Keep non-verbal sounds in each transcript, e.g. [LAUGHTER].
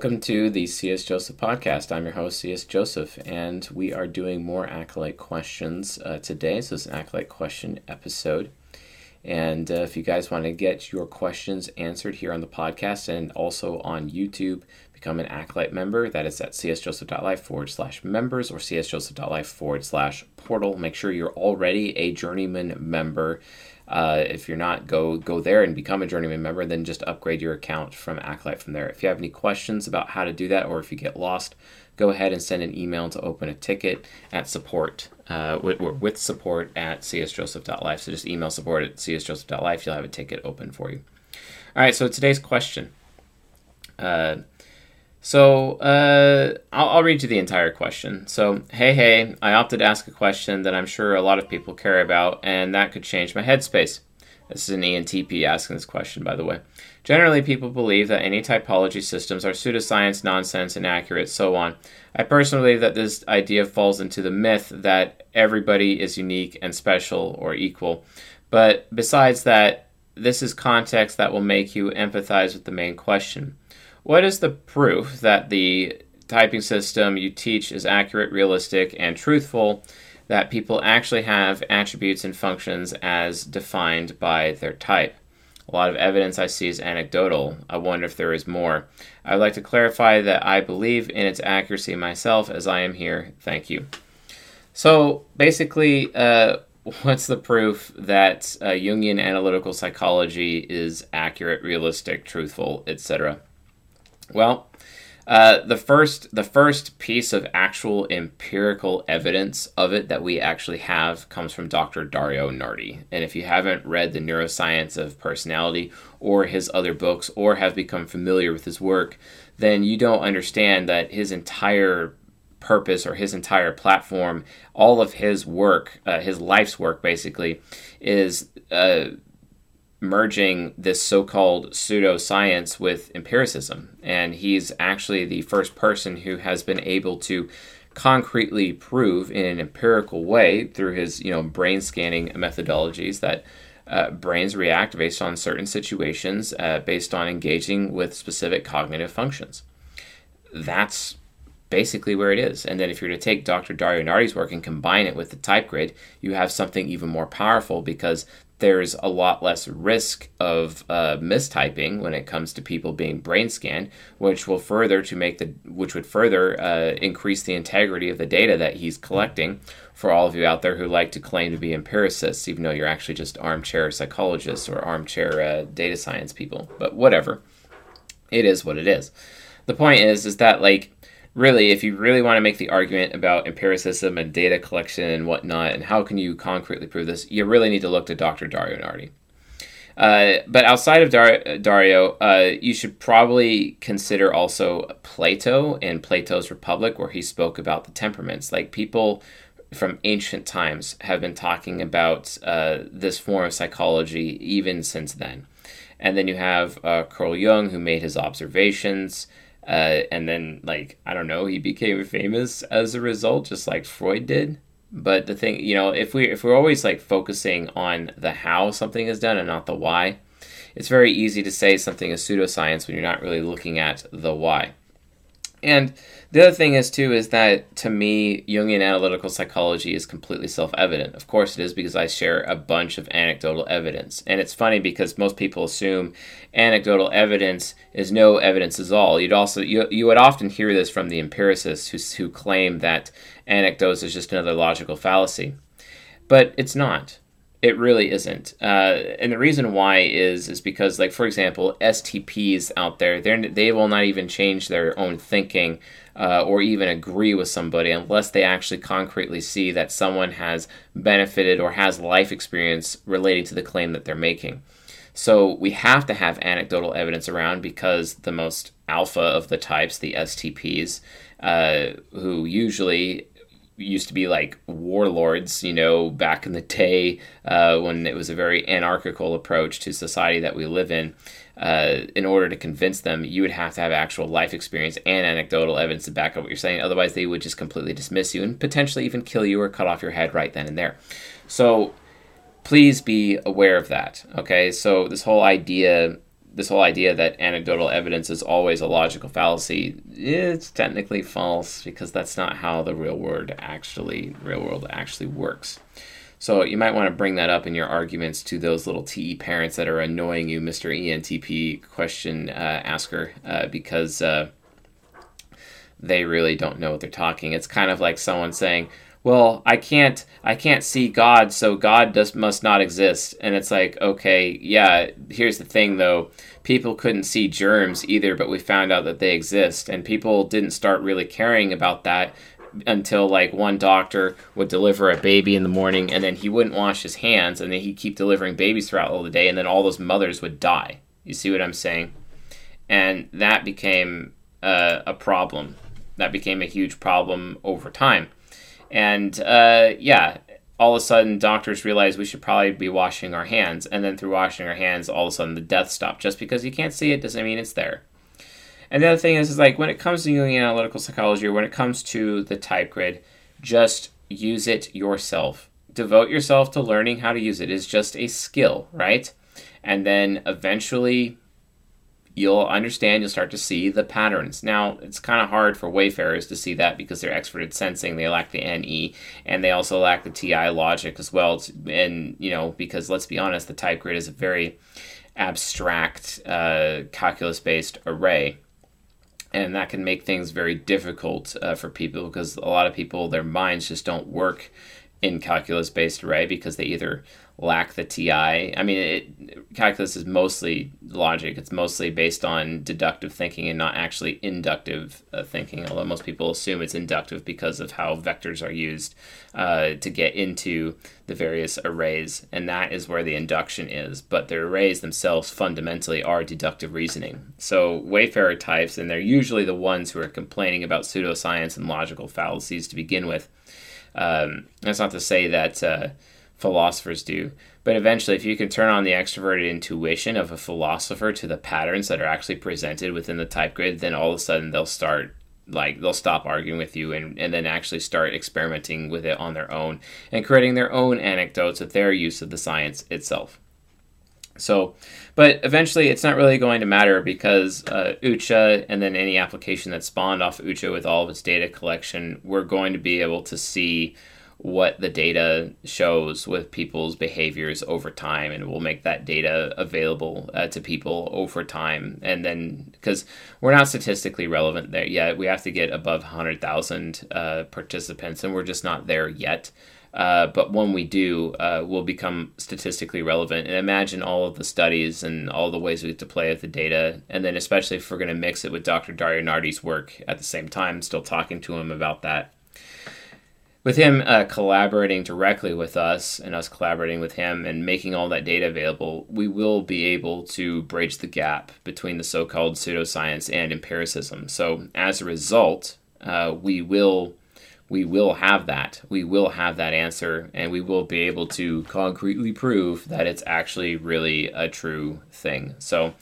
Welcome to the C.S. Joseph podcast. I'm your host, C.S. Joseph, and we are doing more Acolyte questions uh, today. So, it's an Acolyte question episode. And uh, if you guys want to get your questions answered here on the podcast and also on YouTube, become an Acolyte member. That is at csjoseph.life forward slash members or csjoseph.life forward slash portal. Make sure you're already a journeyman member. Uh, if you're not, go go there and become a journeyman member. Then just upgrade your account from Acolyte from there. If you have any questions about how to do that, or if you get lost, go ahead and send an email to open a ticket at support uh, with, with support at csjoseph.life. So just email support at csjoseph.life. You'll have a ticket open for you. All right. So today's question. Uh, so uh, I'll, I'll, read you the entire question. So, hey, hey, I opted to ask a question that I'm sure a lot of people care about, and that could change my headspace. This is an ENTP asking this question, by the way. Generally, people believe that any typology systems are pseudoscience, nonsense, inaccurate, so on. I personally believe that this idea falls into the myth that everybody is unique and special or equal. But besides that, this is context that will make you empathize with the main question. What is the proof that the typing system you teach is accurate, realistic, and truthful? That people actually have attributes and functions as defined by their type. A lot of evidence I see is anecdotal. I wonder if there is more. I would like to clarify that I believe in its accuracy myself as I am here. Thank you. So basically, uh, [LAUGHS] what's the proof that uh, Jungian analytical psychology is accurate, realistic, truthful, etc.? Well, uh, the first the first piece of actual empirical evidence of it that we actually have comes from Dr. Dario Nardi. And if you haven't read the Neuroscience of Personality or his other books or have become familiar with his work, then you don't understand that his entire purpose or his entire platform, all of his work, uh, his life's work basically, is uh, merging this so-called pseudoscience with empiricism and he's actually the first person who has been able to concretely prove in an empirical way through his you know brain scanning methodologies that uh, brains react based on certain situations uh, based on engaging with specific cognitive functions that's basically where it is. And then if you're to take Dr. Dario Nardi's work and combine it with the type grid, you have something even more powerful because there's a lot less risk of uh, mistyping when it comes to people being brain scanned, which will further to make the which would further uh, increase the integrity of the data that he's collecting. For all of you out there who like to claim to be empiricists, even though you're actually just armchair psychologists or armchair uh, data science people, but whatever, it is what it is. The point is, is that like really, if you really want to make the argument about empiricism and data collection and whatnot, and how can you concretely prove this, you really need to look to Dr. Dario Nardi. Uh, but outside of Dar- Dario, uh, you should probably consider also Plato and Plato's Republic, where he spoke about the temperaments. Like people from ancient times have been talking about uh, this form of psychology even since then. And then you have uh, Carl Jung, who made his observations. Uh, and then, like, I don't know, he became famous as a result, just like Freud did. But the thing, you know, if we if we're always like focusing on the how something is done and not the why, it's very easy to say something is pseudoscience when you're not really looking at the why. And the other thing is too is that to me, Jungian analytical psychology is completely self-evident. Of course, it is because I share a bunch of anecdotal evidence, and it's funny because most people assume anecdotal evidence is no evidence at all. You'd also you, you would often hear this from the empiricists who who claim that anecdotes is just another logical fallacy, but it's not. It really isn't, uh, and the reason why is is because, like for example, STPs out there, they they will not even change their own thinking uh, or even agree with somebody unless they actually concretely see that someone has benefited or has life experience relating to the claim that they're making. So we have to have anecdotal evidence around because the most alpha of the types, the STPs, uh, who usually used to be like warlords, you know, back in the day uh, when it was a very anarchical approach to society that we live in. Uh, in order to convince them, you would have to have actual life experience and anecdotal evidence to back up what you're saying. Otherwise, they would just completely dismiss you and potentially even kill you or cut off your head right then and there. So, please be aware of that. Okay, so this whole idea this whole idea that anecdotal evidence is always a logical fallacy, it's technically false because that's not how the real world actually real world actually works. So you might want to bring that up in your arguments to those little TE parents that are annoying you, Mr. ENTP question uh, asker, uh, because uh, they really don't know what they're talking. It's kind of like someone saying, well i can't i can't see god so god does must not exist. And it's like okay yeah here's the thing though. People couldn't see germs either but we found out that they exist. And people didn't start really caring about that until like one doctor would deliver a baby in the morning and then he wouldn't wash his hands and then he'd keep delivering babies throughout all the day and then all those mothers would die. You see what i'm saying? And that became uh, a problem. That became a huge problem over time and uh, yeah, all of a sudden doctors realize we should probably be washing our hands. And then through washing our hands, all of a sudden the death stopped. Just because you can't see it doesn't mean it's there. And the other thing is, is like when it comes to Jungian analytical psychology or when it comes to the type grid, just use it yourself. Devote yourself to learning how to use it. It's just a skill, right? And then eventually you'll understand, you'll start to see the patterns. Now, it's kind of hard for wayfarers to see that because they're expert at sensing. They lack the NE, and they also lack the TI logic as well. And, you know, because let's be honest, the type grid is a very abstract uh, calculus based array. And that can make things very difficult uh, for people because a lot of people, their minds just don't work in calculus based array because they either lack the TI. I mean, it, calculus is mostly logic. It's mostly based on deductive thinking and not actually inductive uh, thinking. Although most people assume it's inductive because of how vectors are used uh, to get into the various arrays, and that is where the induction is. But the arrays themselves fundamentally are deductive reasoning. So Wayfarer types, and they're usually the ones who are complaining about pseudoscience and logical fallacies to begin with. Um, that's not to say that. Uh, philosophers do. But eventually, if you can turn on the extroverted intuition of a philosopher to the patterns that are actually presented within the type grid, then all of a sudden they'll start like they'll stop arguing with you and, and then actually start experimenting with it on their own and creating their own anecdotes with their use of the science itself. So, but eventually it's not really going to matter because uh, UCHA and then any application that spawned off UCHA with all of its data collection, we're going to be able to see what the data shows with people's behaviors over time and we'll make that data available uh, to people over time. And then because we're not statistically relevant there yet. We have to get above 100000 uh, participants and we're just not there yet uh, but when we do, uh, we'll become statistically relevant. And imagine all of the studies and all the ways we get to play with the data. And then, especially if we're going to mix it with Dr. Dario Nardi's work at the same time, still talking to him about that with him uh, collaborating directly with us and us collaborating with him and making all that data available, we will be able to bridge the gap between the so called pseudoscience and empiricism. So, as a result, uh, we will. We will have that. We will have that answer, and we will be able to concretely prove that it's actually really a true thing. So,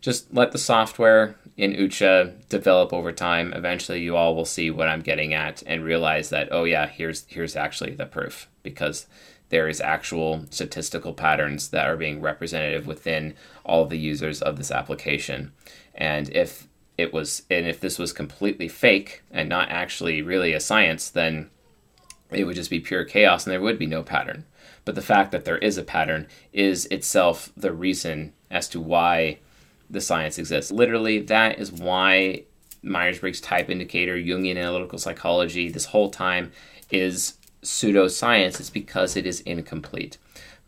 just let the software in UCHA develop over time. Eventually, you all will see what I'm getting at and realize that oh yeah, here's here's actually the proof because there is actual statistical patterns that are being representative within all the users of this application. And if it was and if this was completely fake and not actually really a science, then it would just be pure chaos and there would be no pattern. But the fact that there is a pattern is itself the reason as to why the science exists. Literally, that is why Myers Briggs type indicator, Jungian analytical psychology, this whole time is pseudoscience. It's because it is incomplete.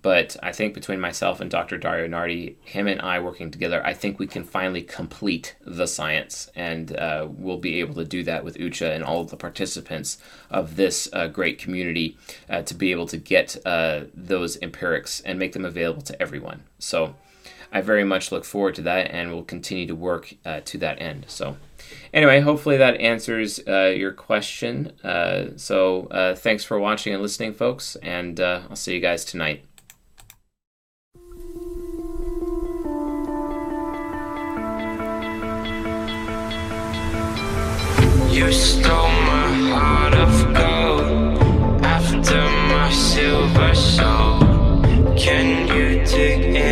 But I think between myself and Dr. Dario Nardi, him and I working together, I think we can finally complete the science. And uh, we'll be able to do that with UCHA and all of the participants of this uh, great community uh, to be able to get uh, those empirics and make them available to everyone. So, I very much look forward to that and will continue to work uh, to that end. So, anyway, hopefully that answers uh, your question. Uh, so, uh, thanks for watching and listening, folks, and uh, I'll see you guys tonight. magic